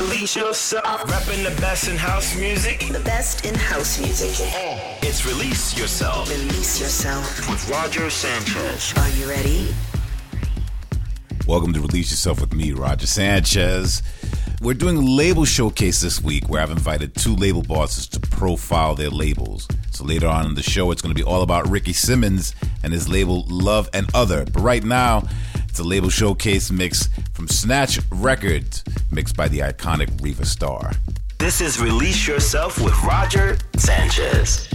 Release yourself. Rapping the best in house music. The best in house music. Oh. It's Release Yourself Release yourself. with Roger Sanchez. Are you ready? Welcome to Release Yourself with me, Roger Sanchez. We're doing a label showcase this week where I've invited two label bosses to profile their labels. So later on in the show, it's going to be all about Ricky Simmons and his label Love and Other. But right now, it's a label showcase mix from Snatch Records, mixed by the iconic Riva Starr. This is Release Yourself with Roger Sanchez.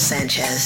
Sanchez.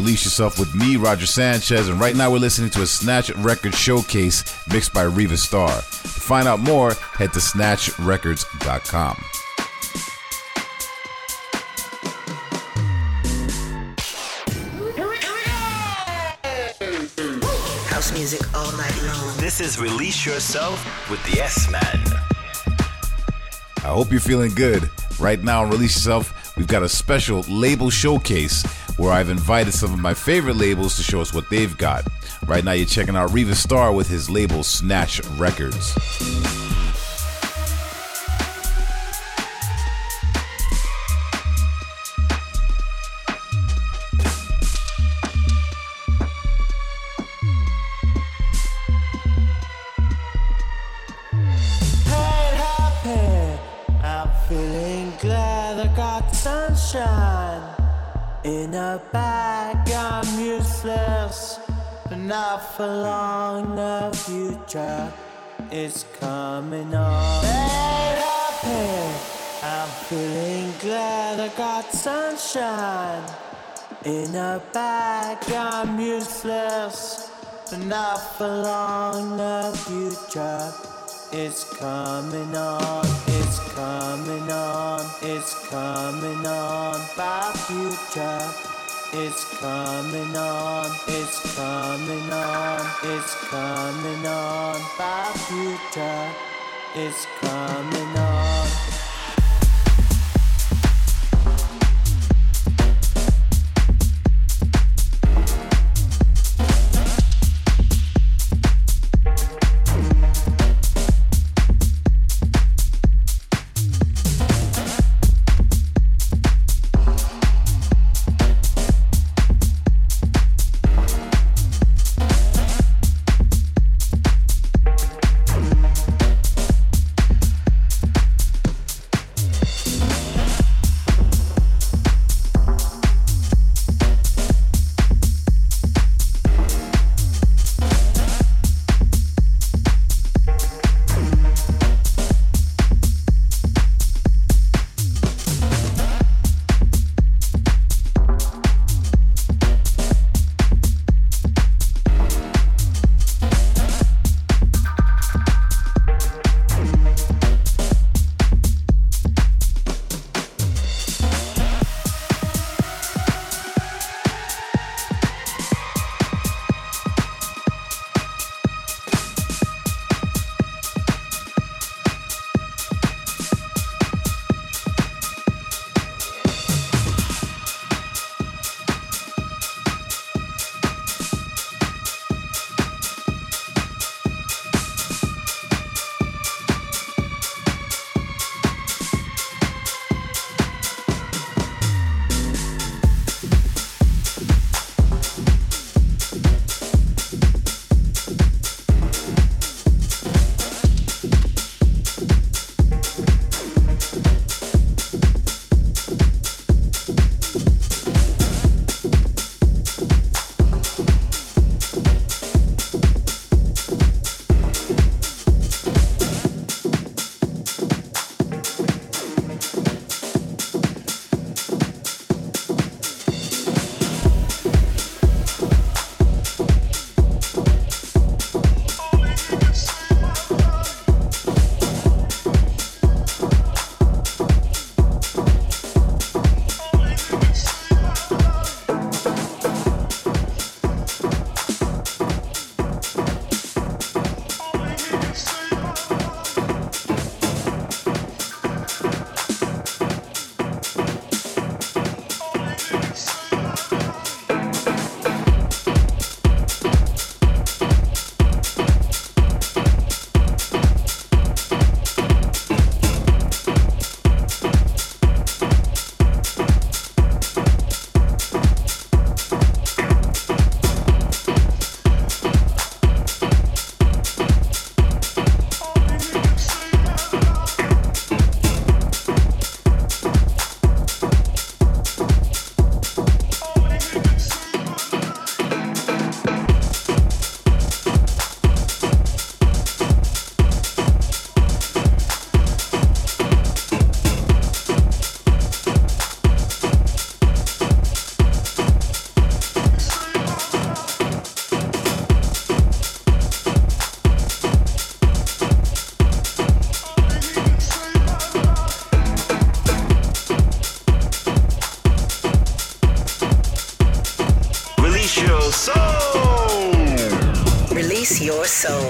Release Yourself with me, Roger Sanchez, and right now we're listening to a Snatch Record showcase mixed by Riva Starr. To find out more, head to snatchrecords.com. House music all night long. This is Release Yourself with the S Man. I hope you're feeling good. Right now, on Release Yourself, we've got a special label showcase where I've invited some of my favorite labels to show us what they've got. Right now, you're checking out Riva Starr with his label Snatch Records. In a bag, I'm useless, but not for long. The future is coming on, it's coming on, it's coming on. My future is coming on, it's coming on, it's coming on. My future is coming on. Your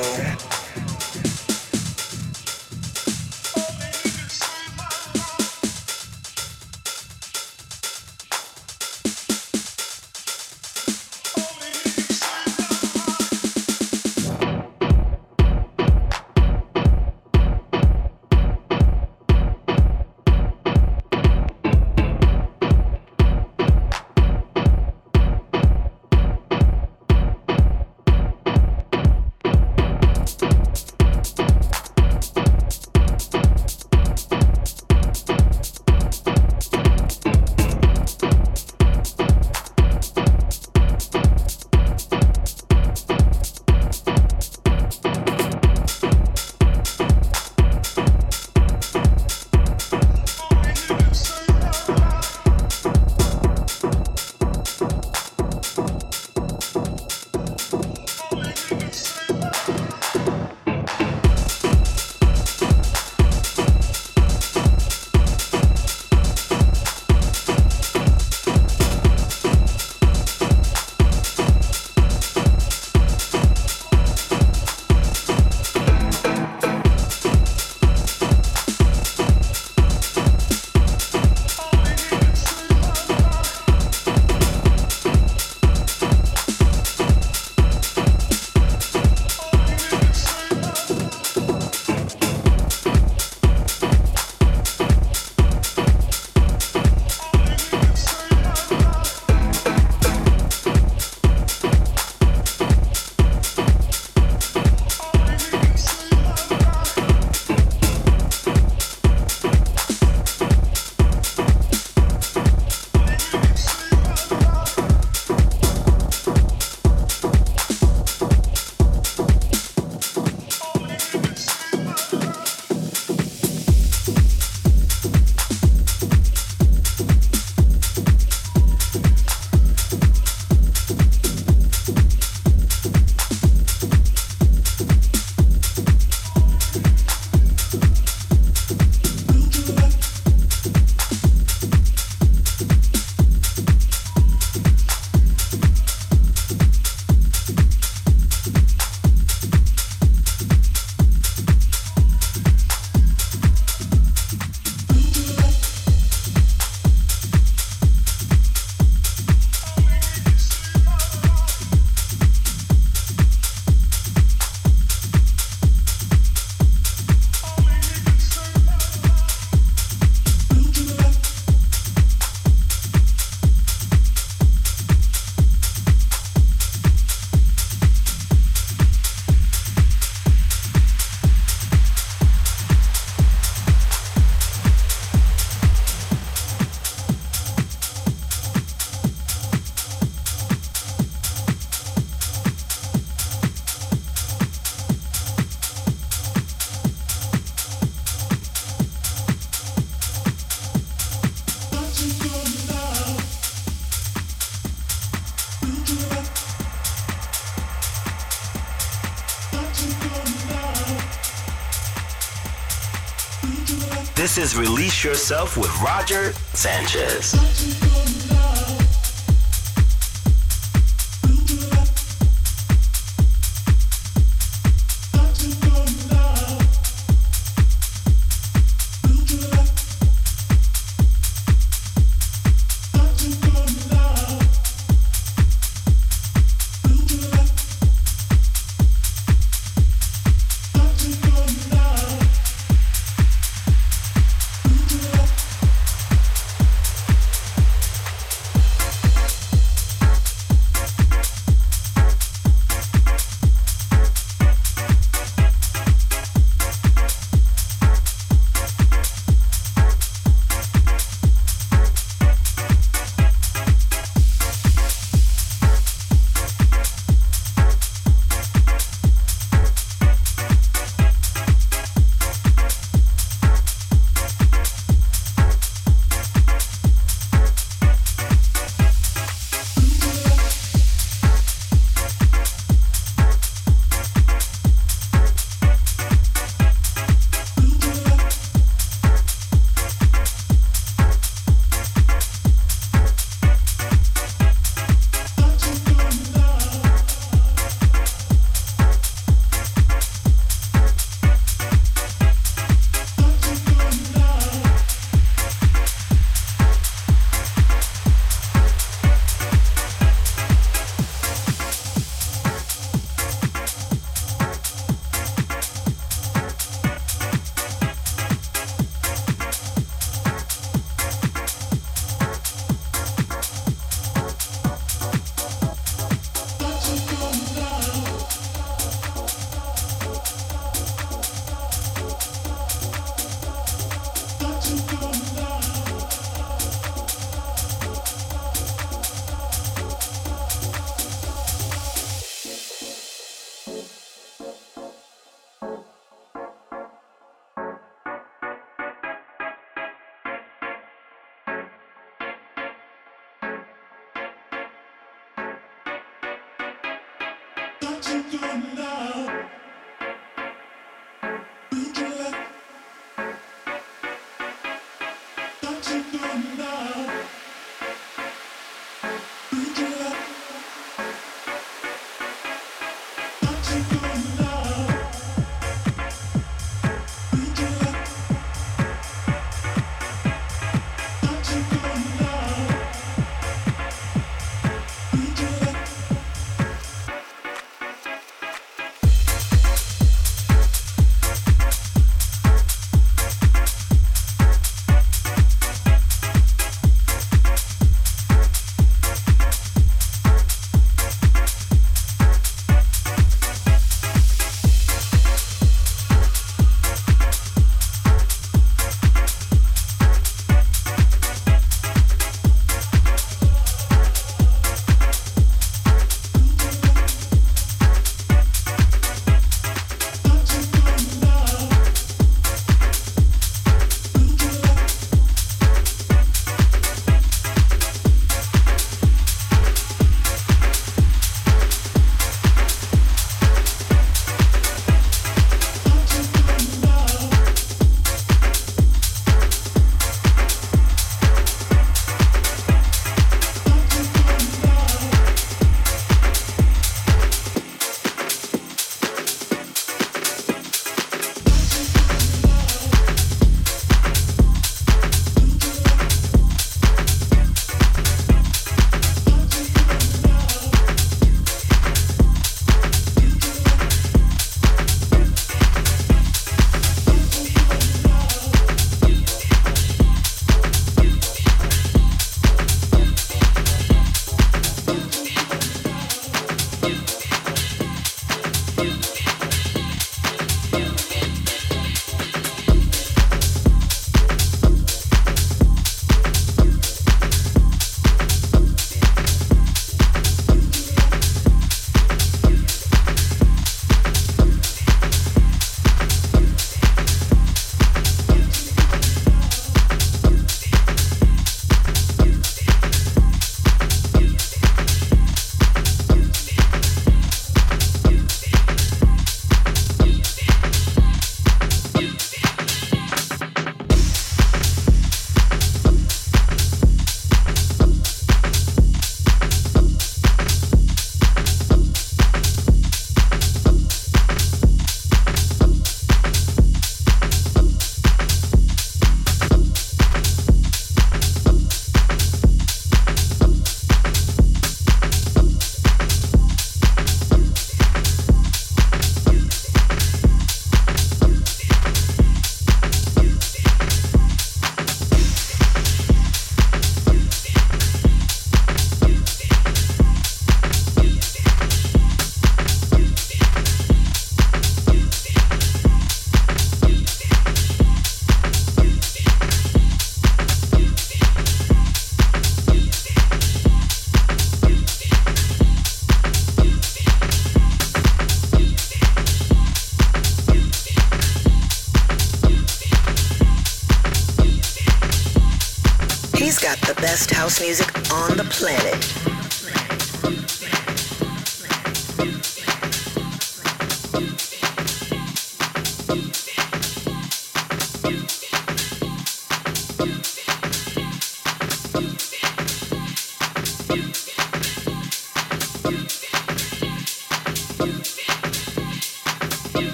is Release Yourself with Roger Sanchez.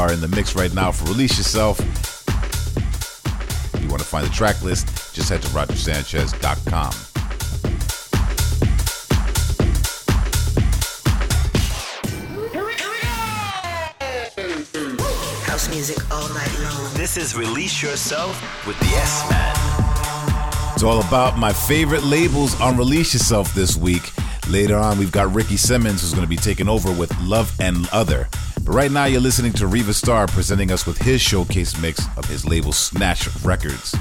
Starr in the mix right now for Release Yourself. If you want to find the track list, just head to rogersanchez.com. House music all night long. This is Release Yourself with the S Man. It's all about my favorite labels on Release Yourself this week. Later on, we've got Ricky Simmons who's going to be taking over with Love and Other. Right now, you're listening to Riva Starr presenting us with his showcase mix of his label Snatch Records.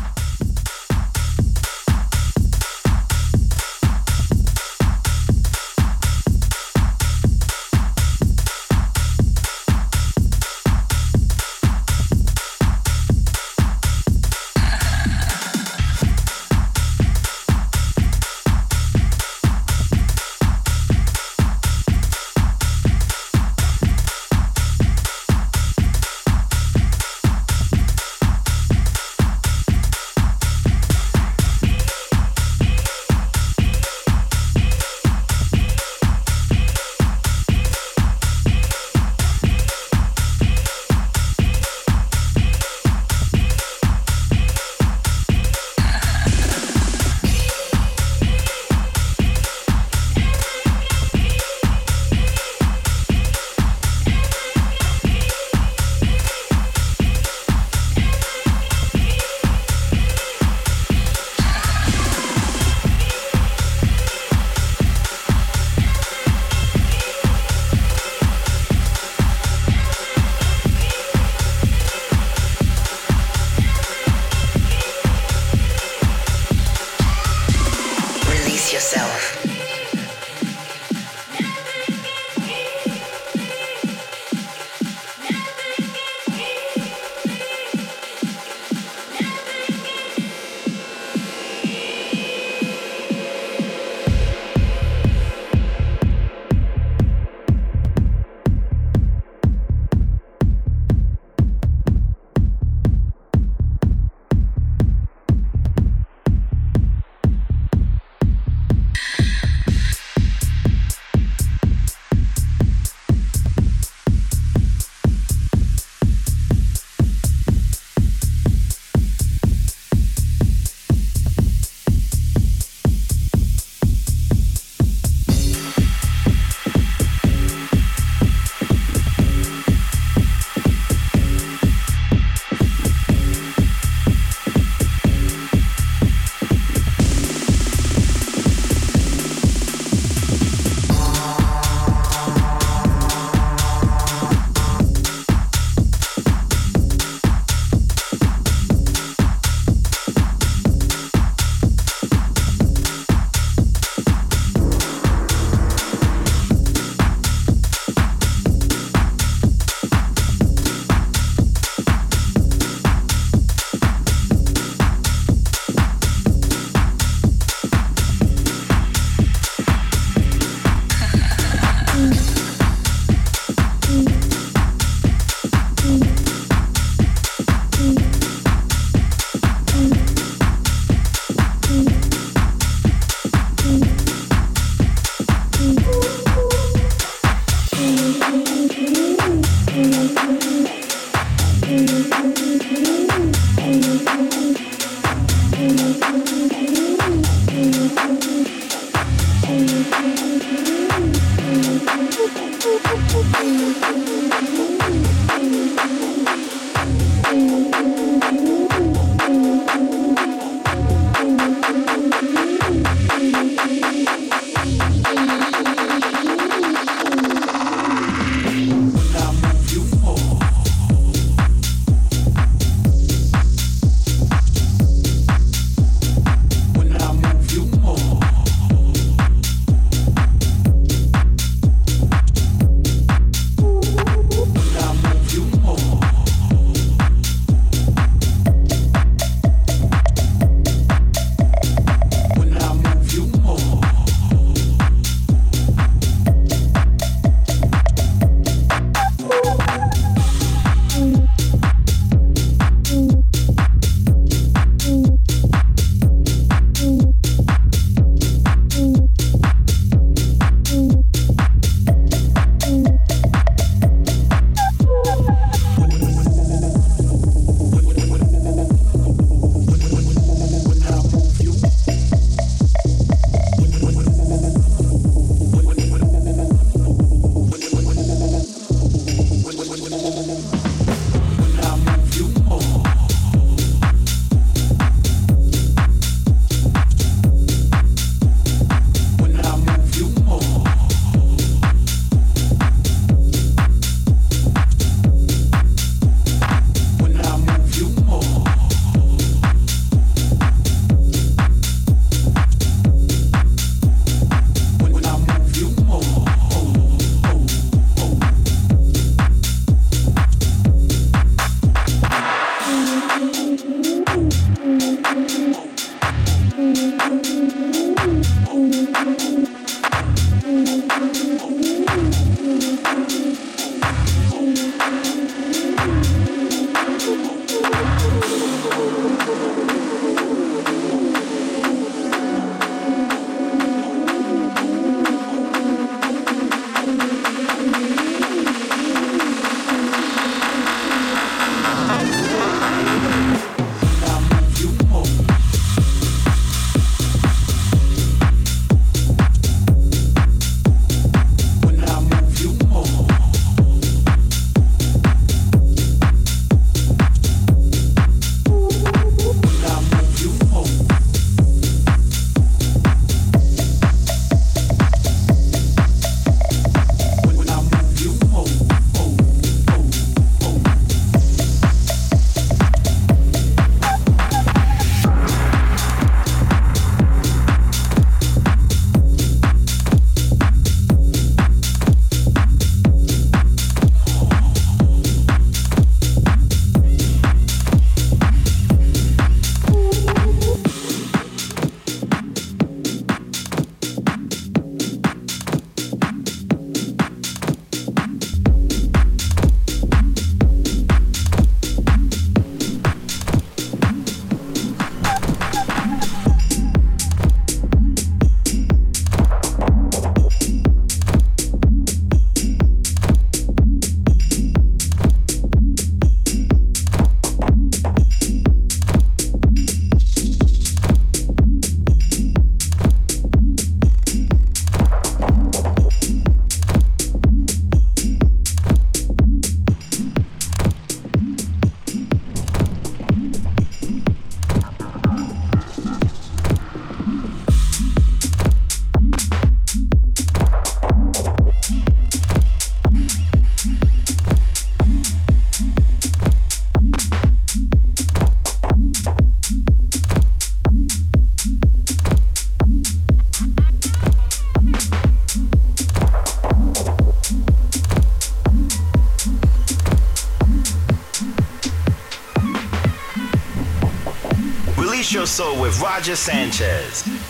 Soul with Roger Sanchez.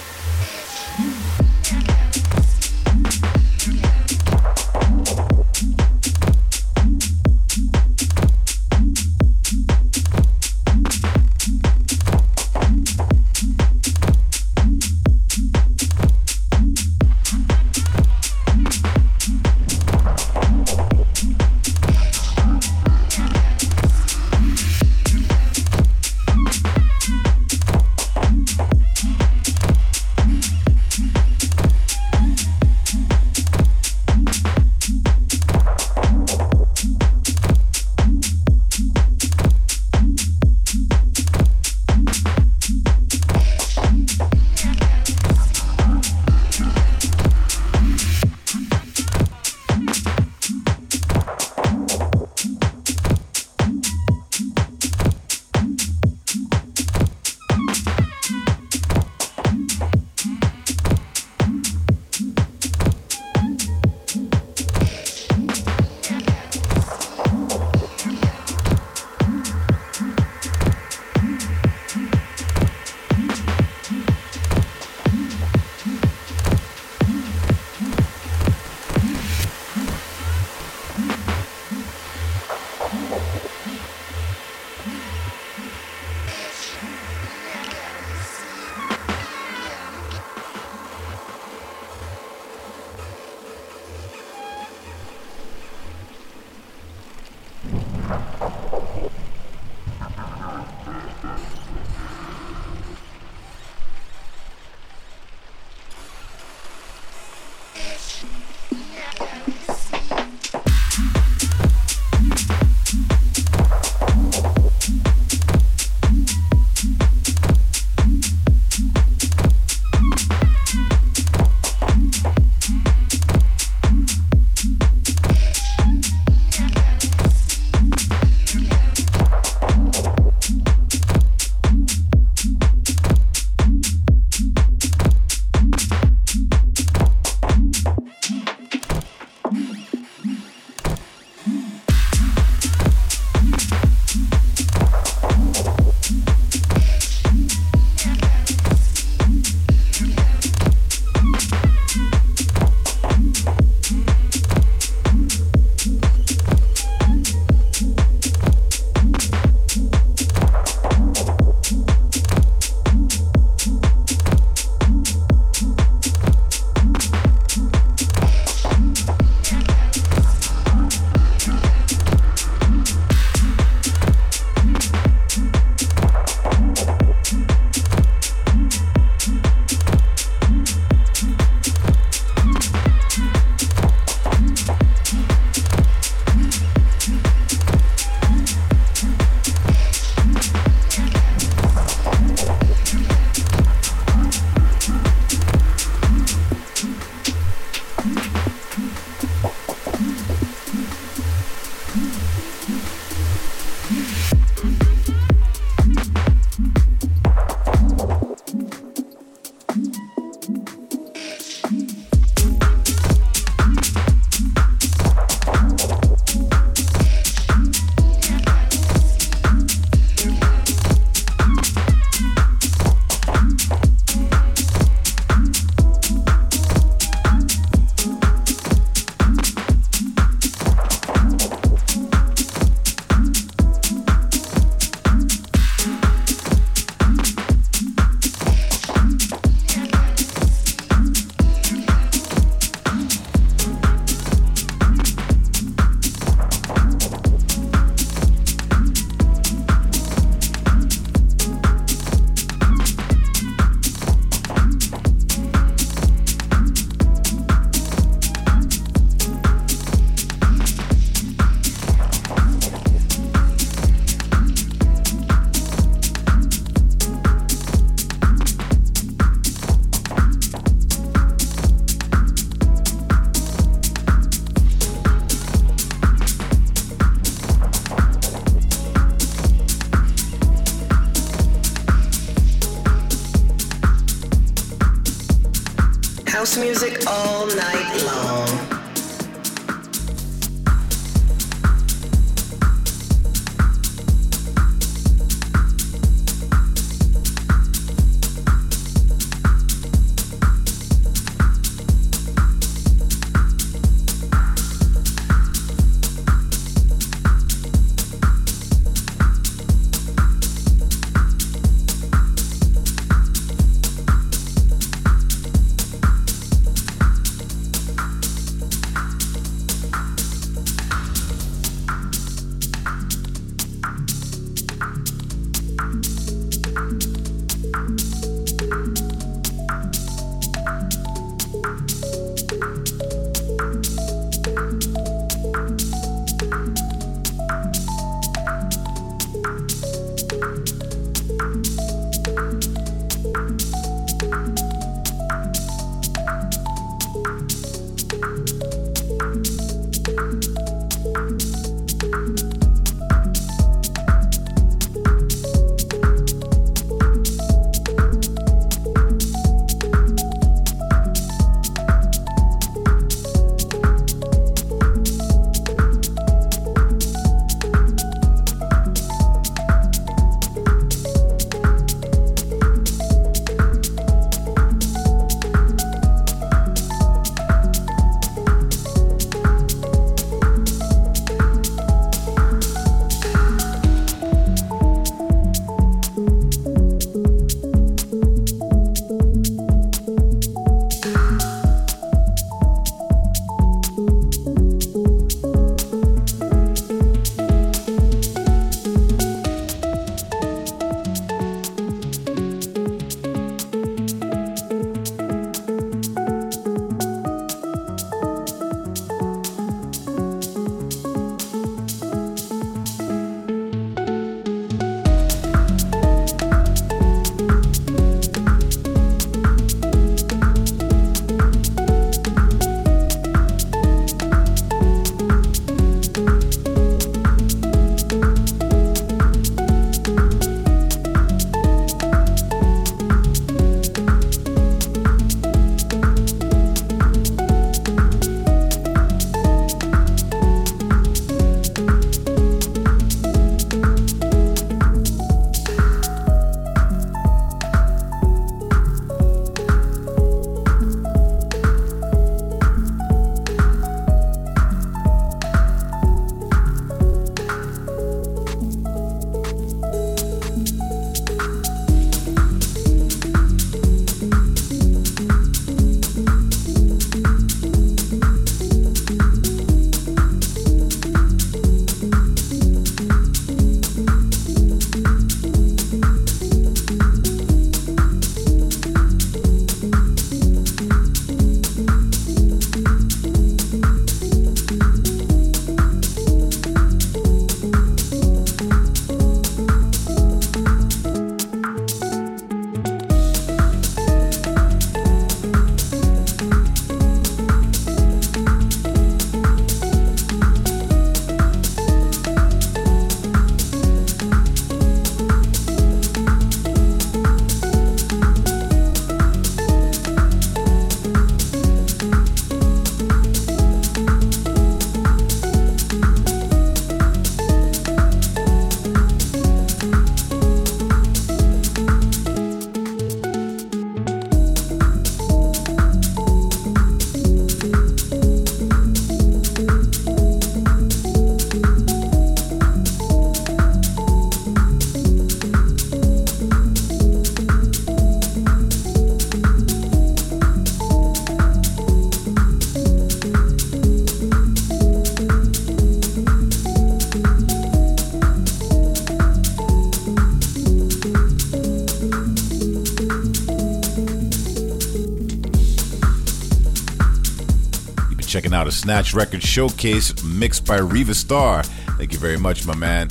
Snatch Record Showcase mixed by Riva Starr. Thank you very much, my man.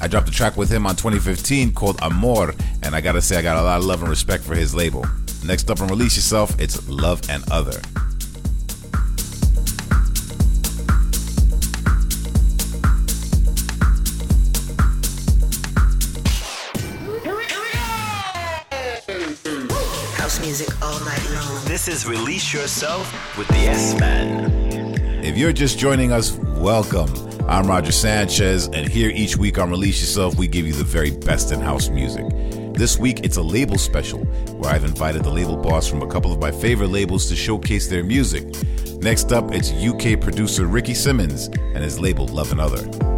I dropped a track with him on 2015 called Amor, and I gotta say, I got a lot of love and respect for his label. Next up on Release Yourself, it's Love and Other. yourself with the S Man. If you're just joining us, welcome. I'm Roger Sanchez, and here each week on Release Yourself, we give you the very best in house music. This week, it's a label special where I've invited the label boss from a couple of my favorite labels to showcase their music. Next up, it's UK producer Ricky Simmons and his label Love and Other.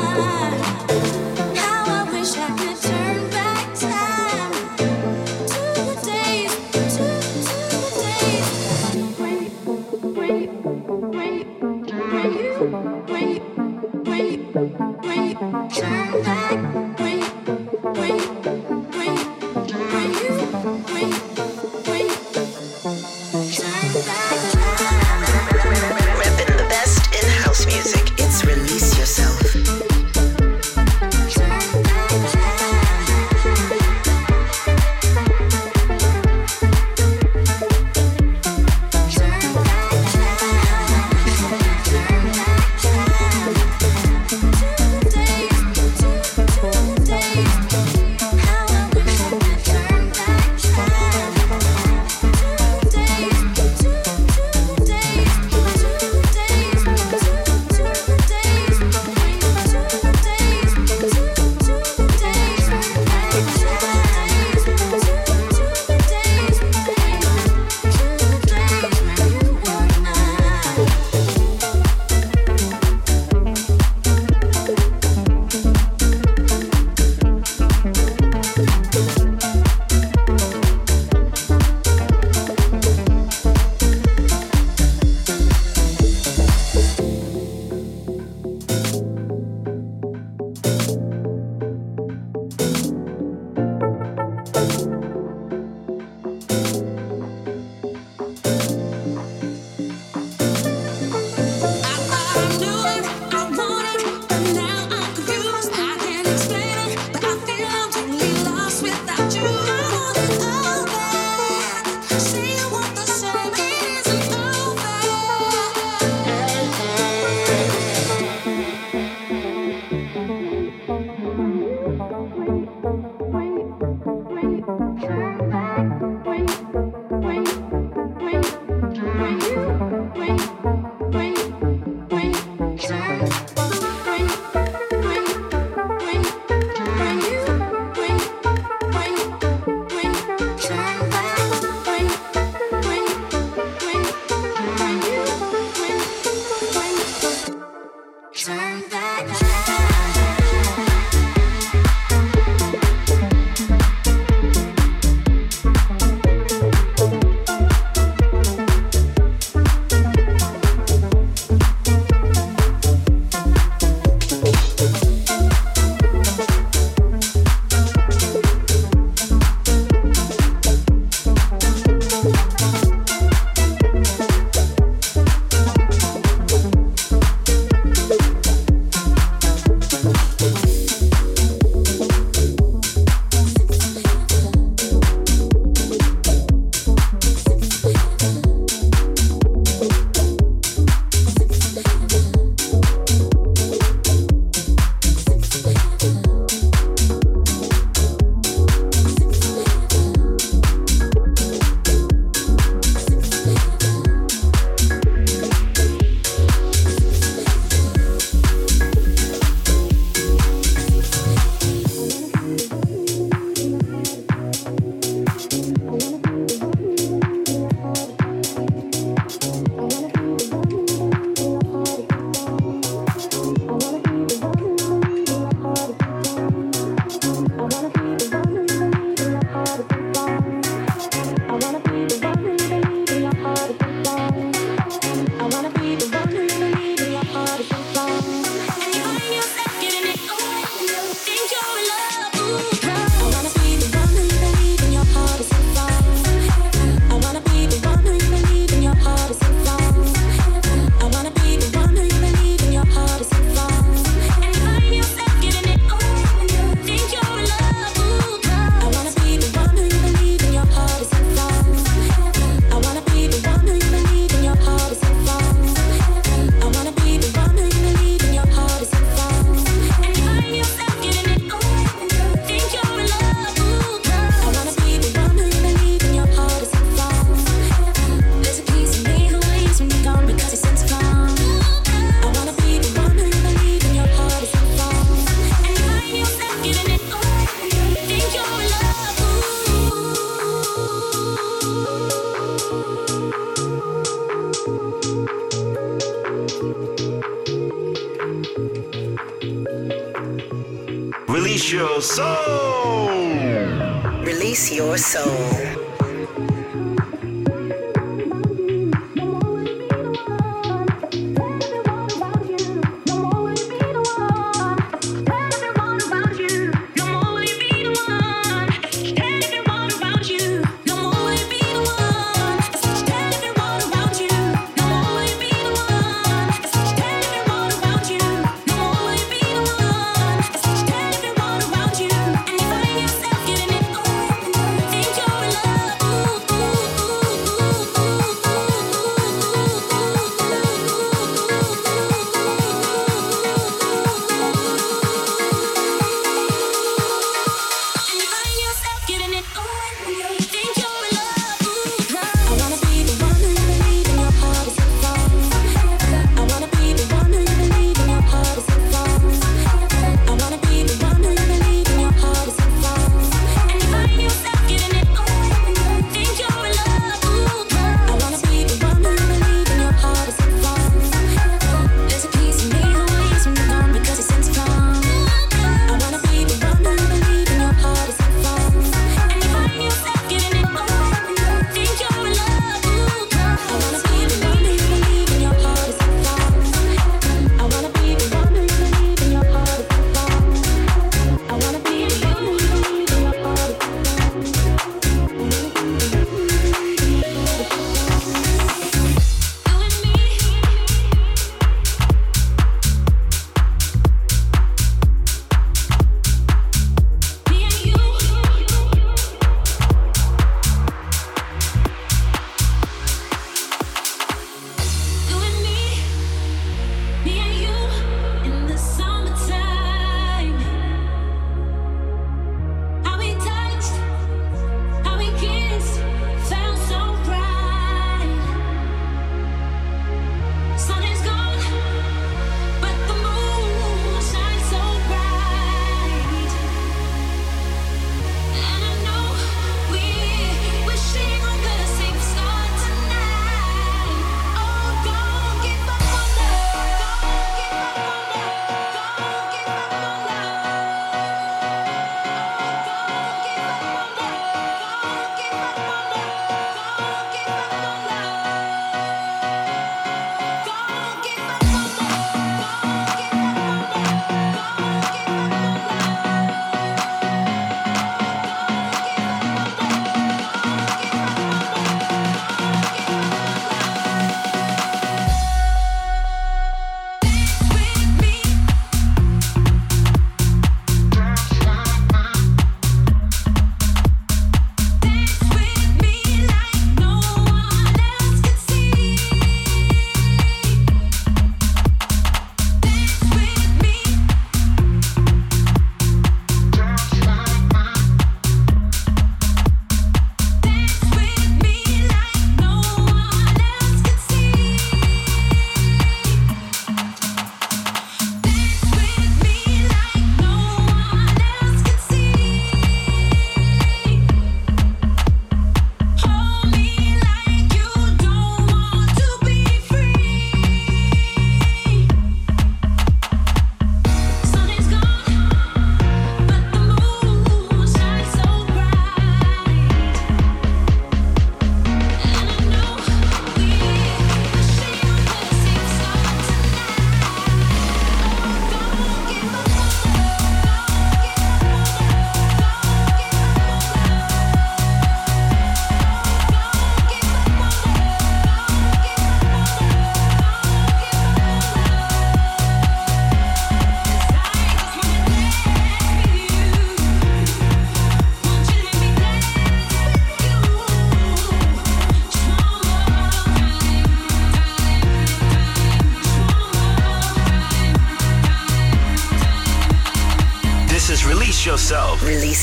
high.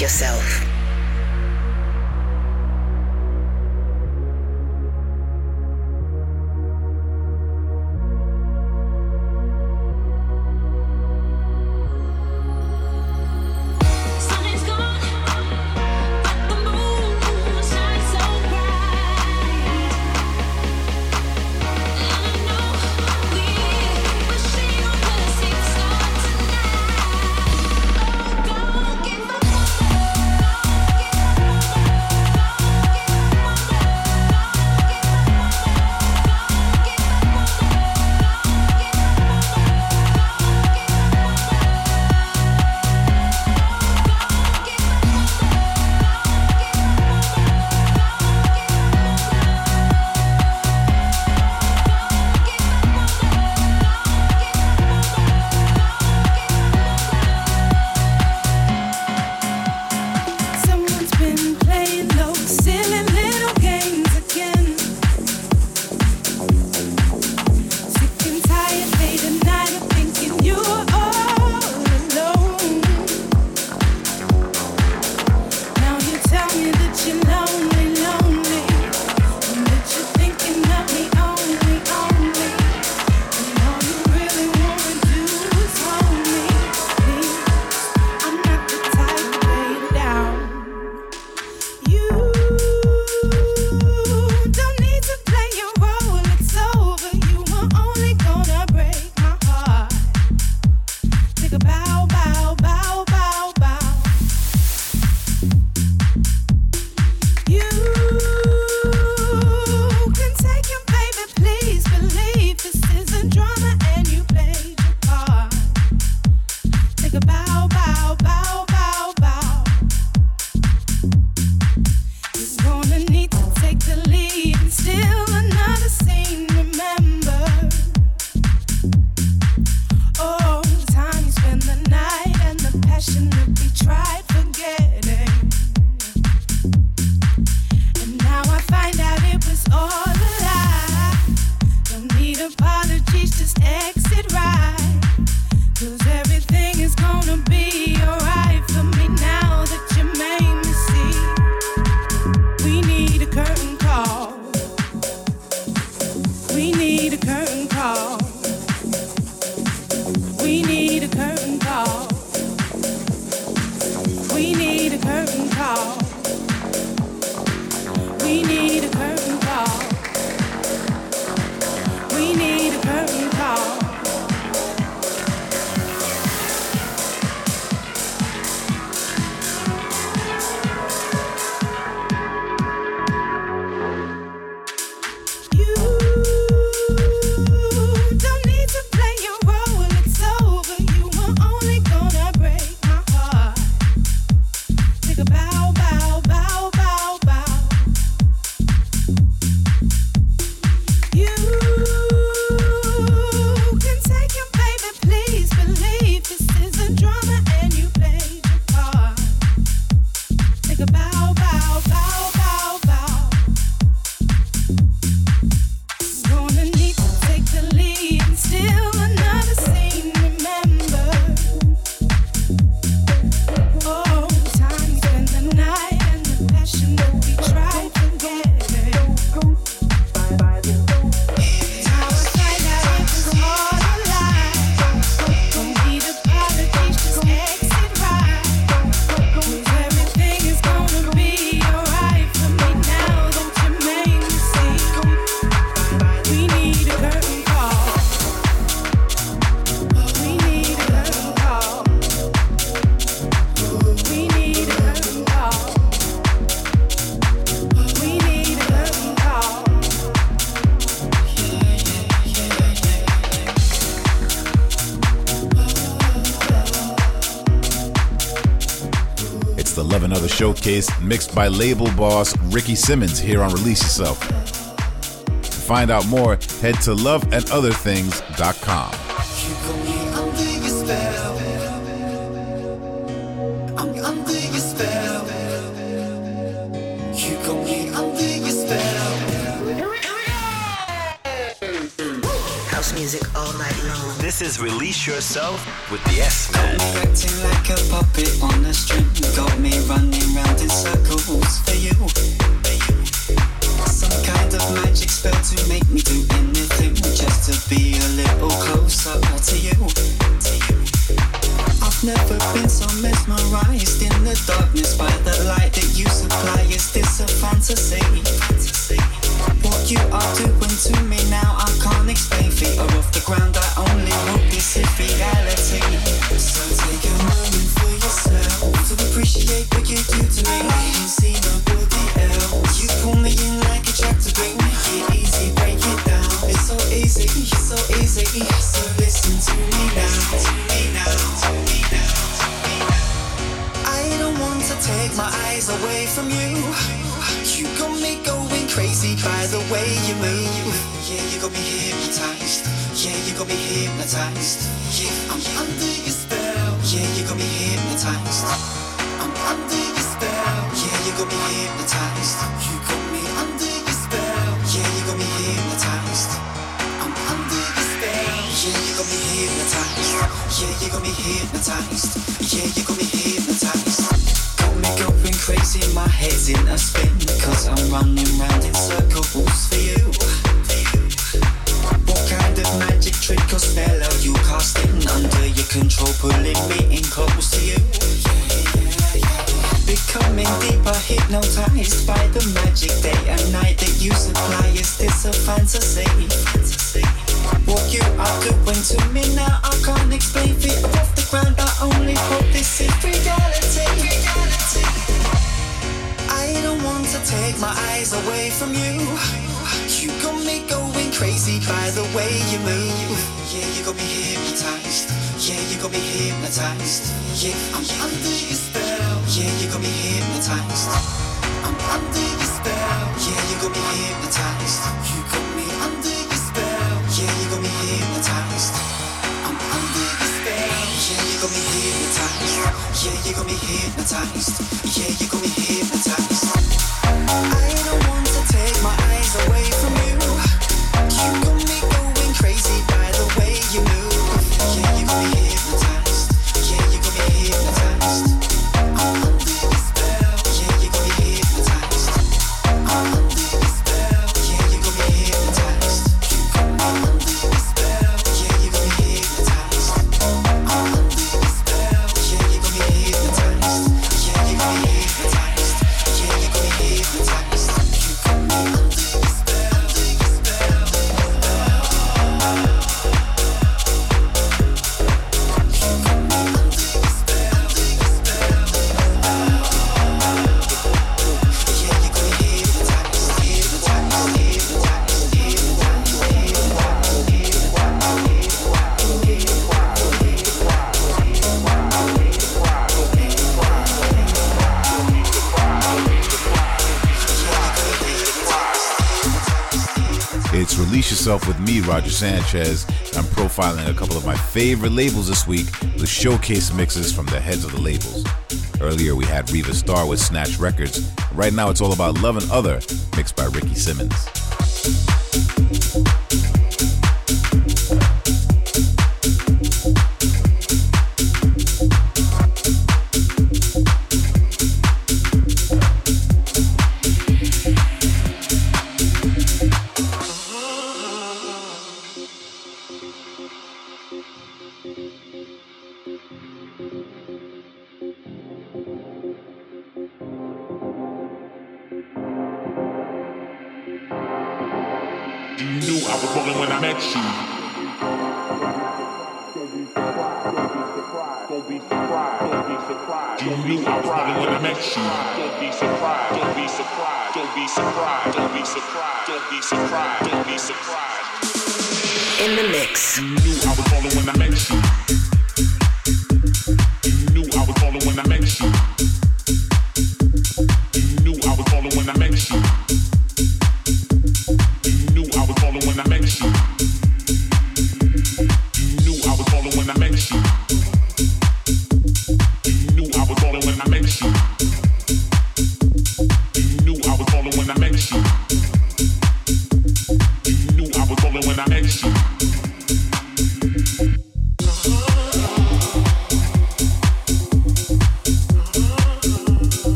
yourself. Showcase, mixed by label boss Ricky Simmons here on Release Yourself. To find out more, head to loveandotherthings.com. This is Release Yourself with the S-Man. Yeah, you got me hypnotized. Yeah, you got me hypnotized. Roger Sanchez. I'm profiling a couple of my favorite labels this week with showcase mixes from the heads of the labels. Earlier, we had Riva Starr with Snatch Records. Right now, it's all about Love and Other, mixed by Ricky Simmons.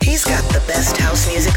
He's got the best house music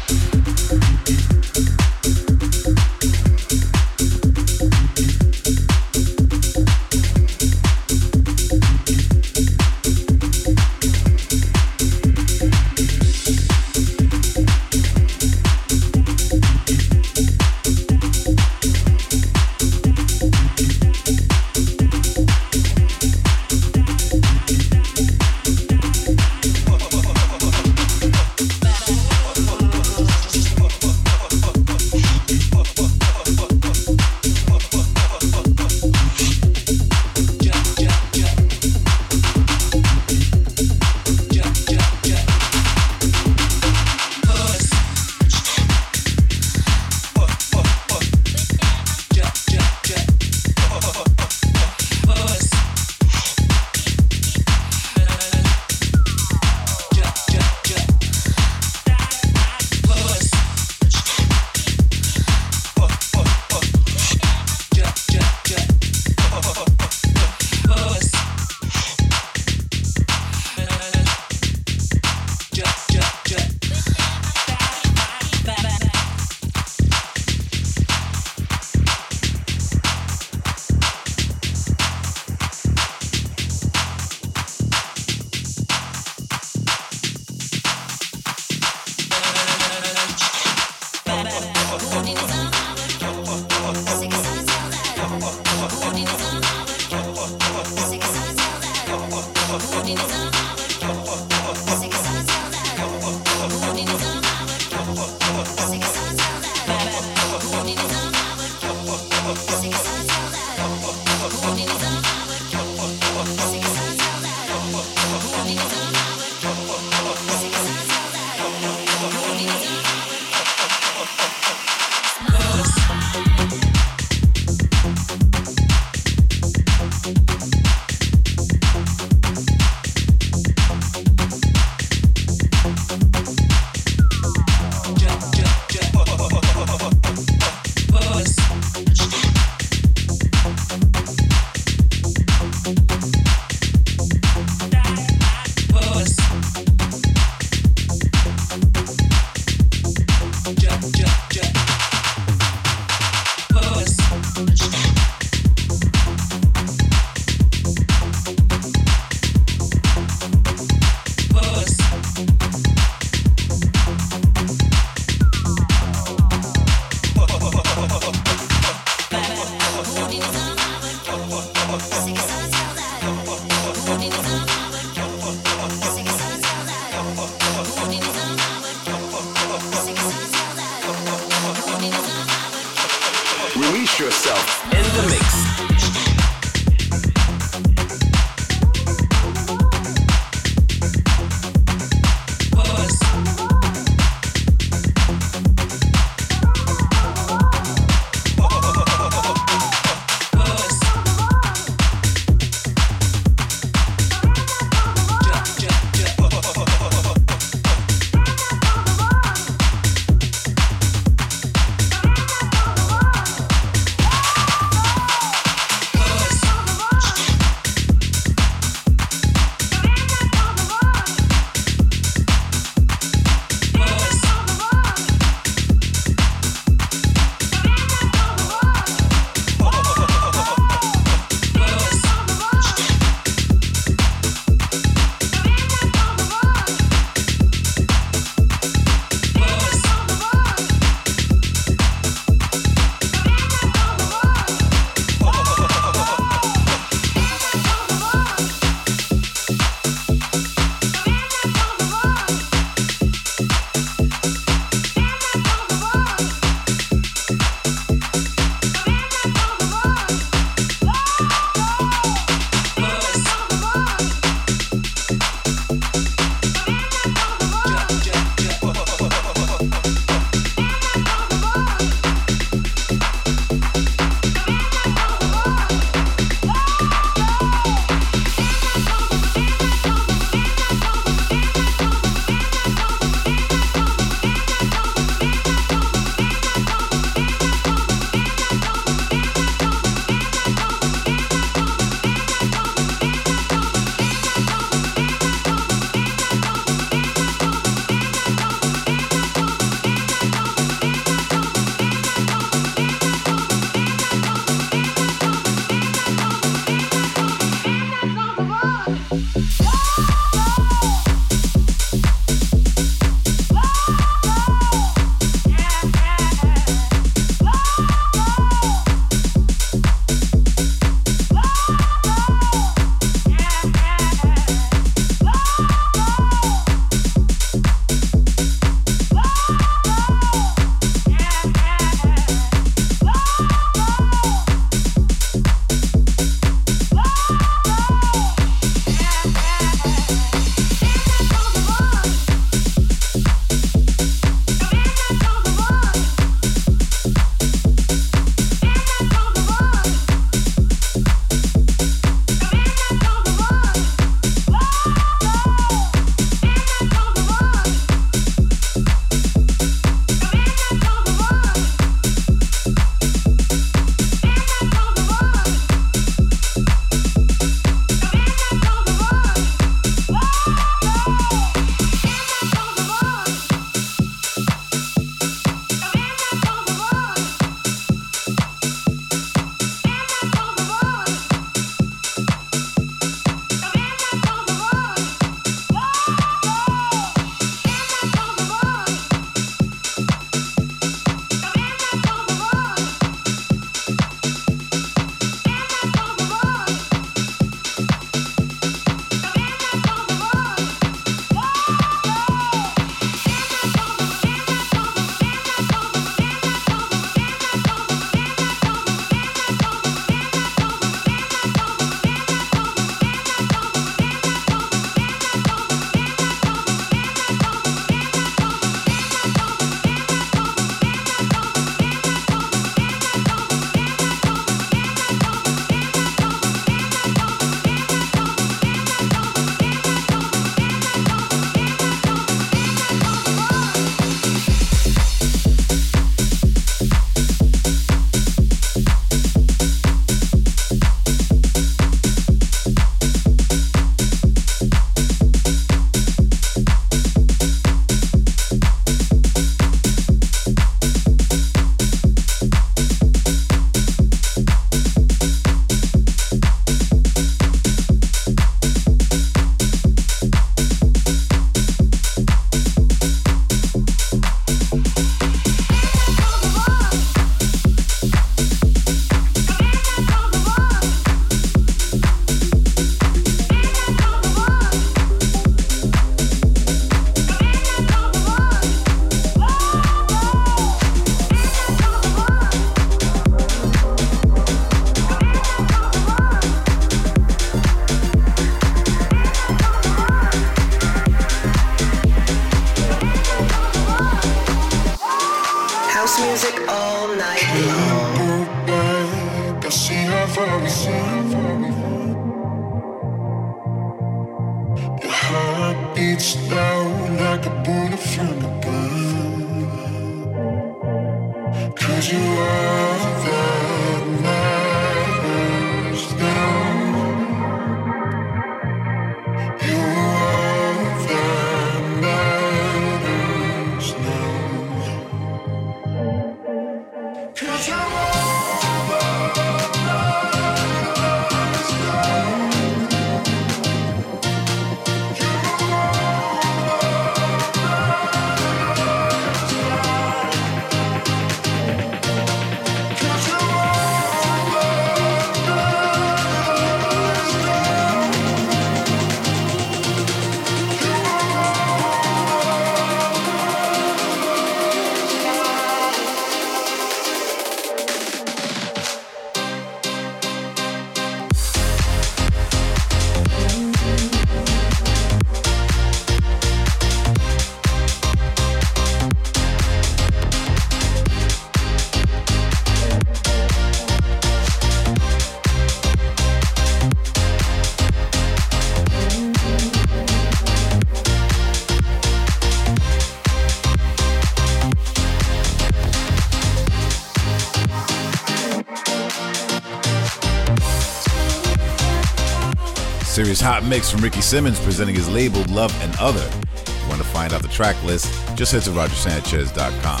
hot mix from Ricky Simmons presenting his label Love and Other. If you want to find out the track list, just head to rogersanchez.com.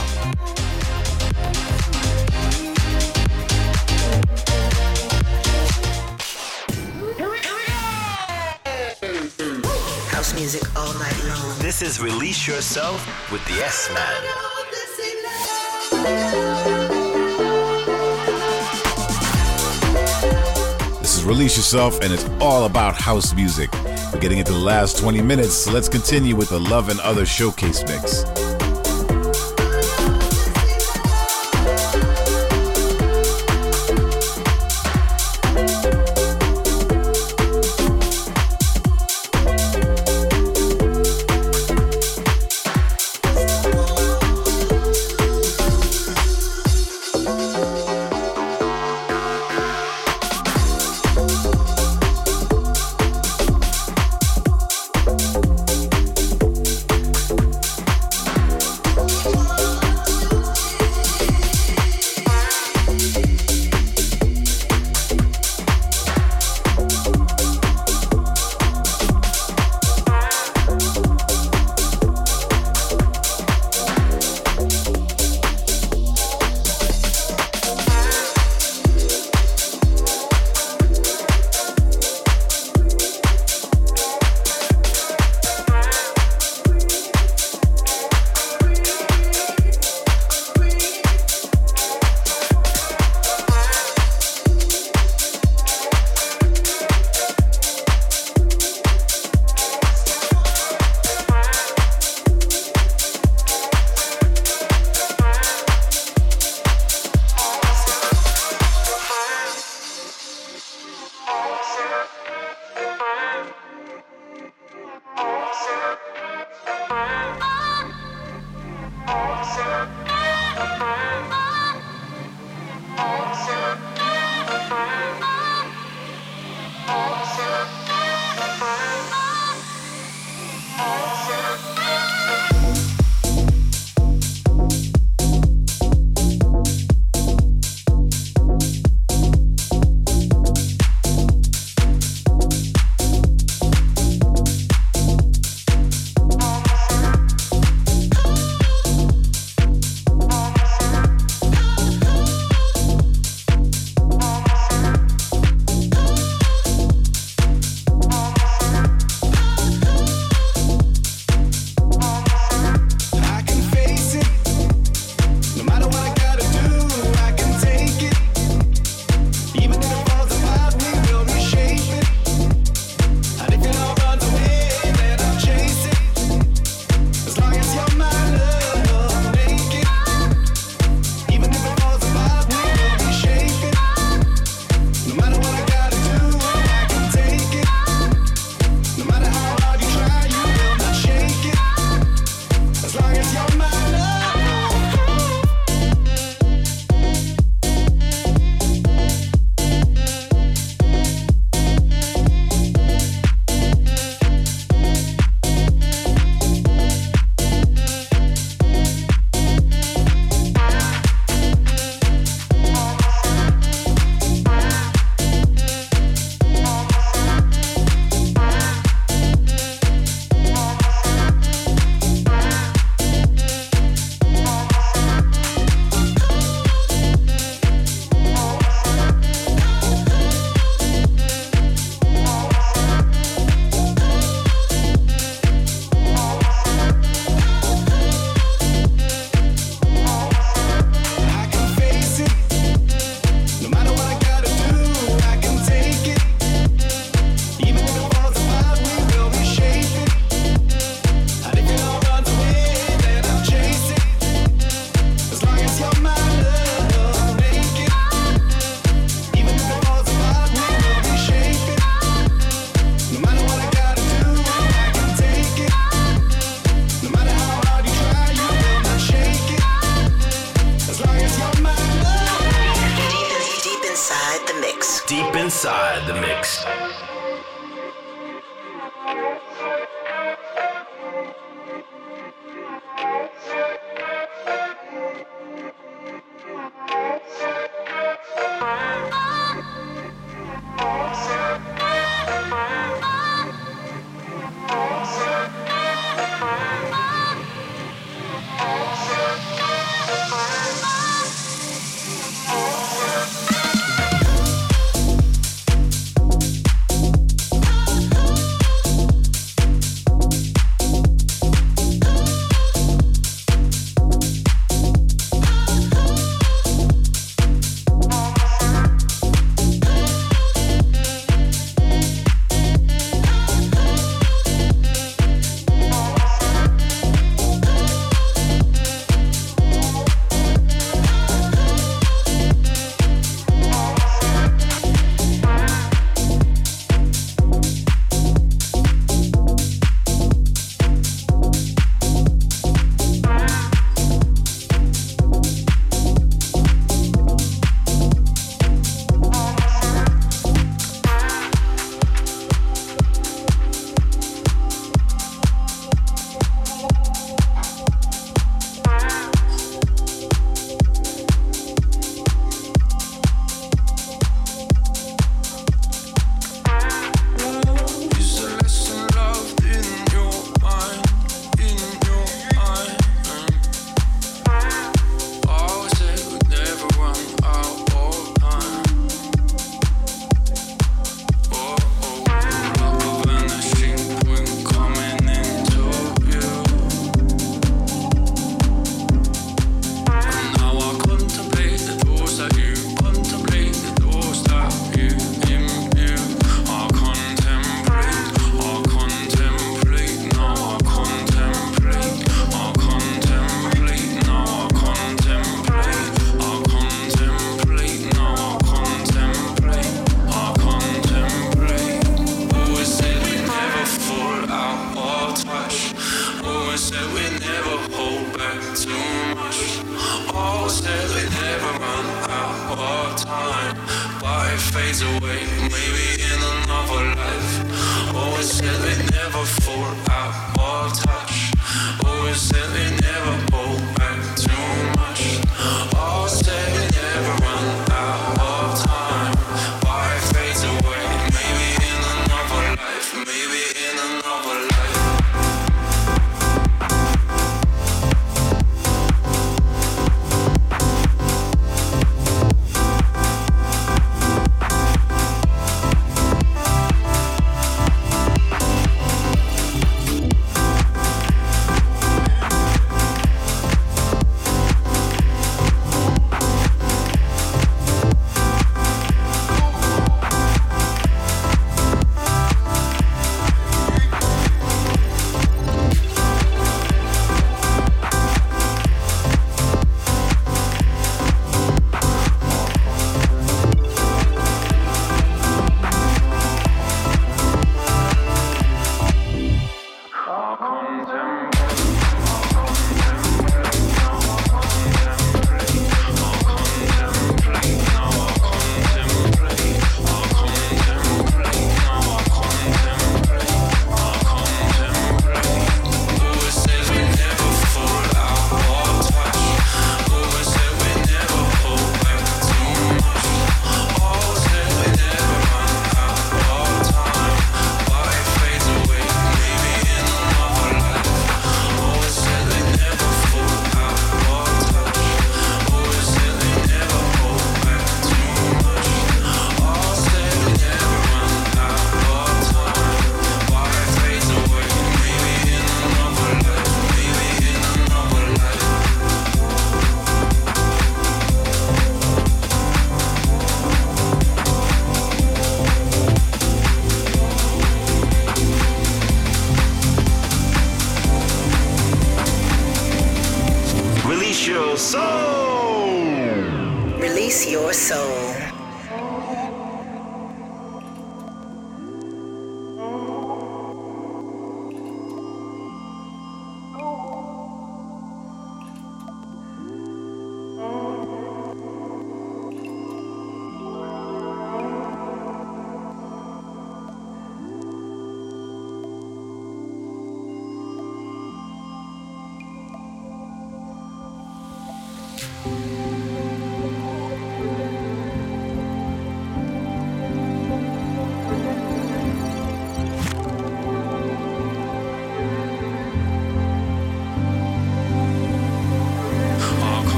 House music all night long. This is Release Yourself with the S Release Yourself, and it's all about house music. We're getting into the last 20 minutes, so let's continue with the Love and Other showcase mix.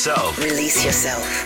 Yourself. Release yourself.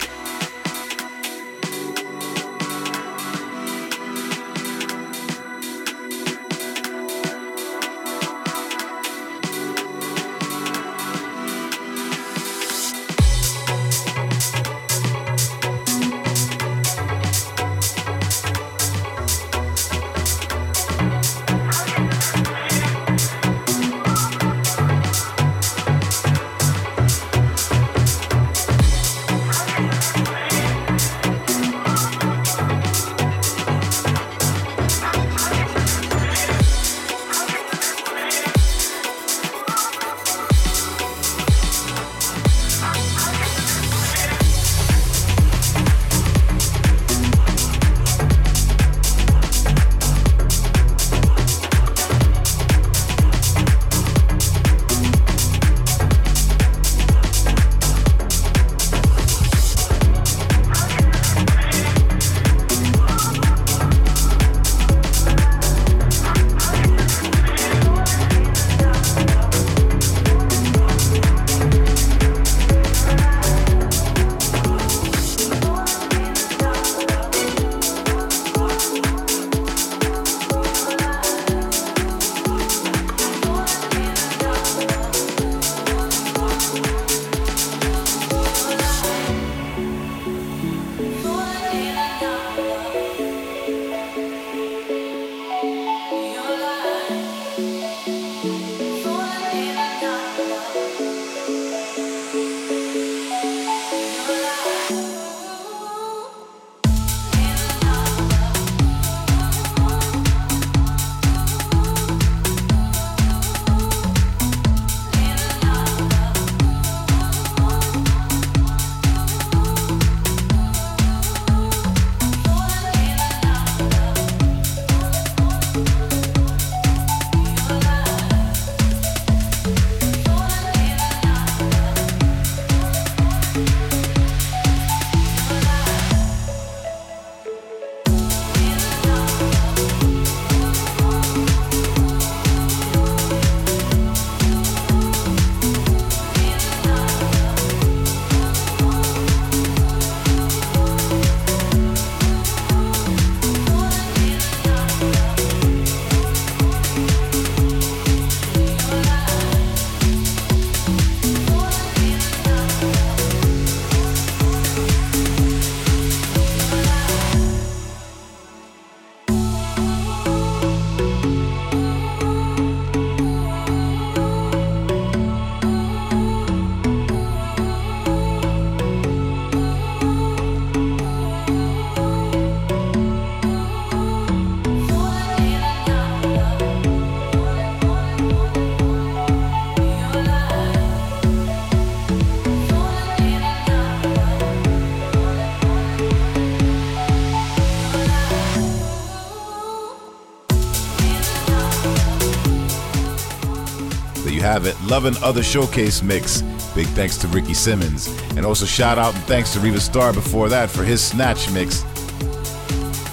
Love and Other Showcase Mix. Big thanks to Ricky Simmons. And also shout out and thanks to Riva Starr before that for his Snatch Mix.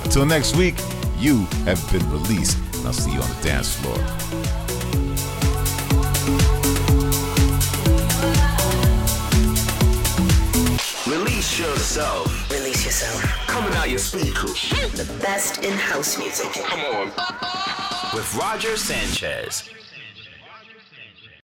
Until next week, you have been released. And I'll see you on the dance floor. Release yourself. Release yourself. Coming out your speakers. The best in house music. Come on. With Roger Sanchez.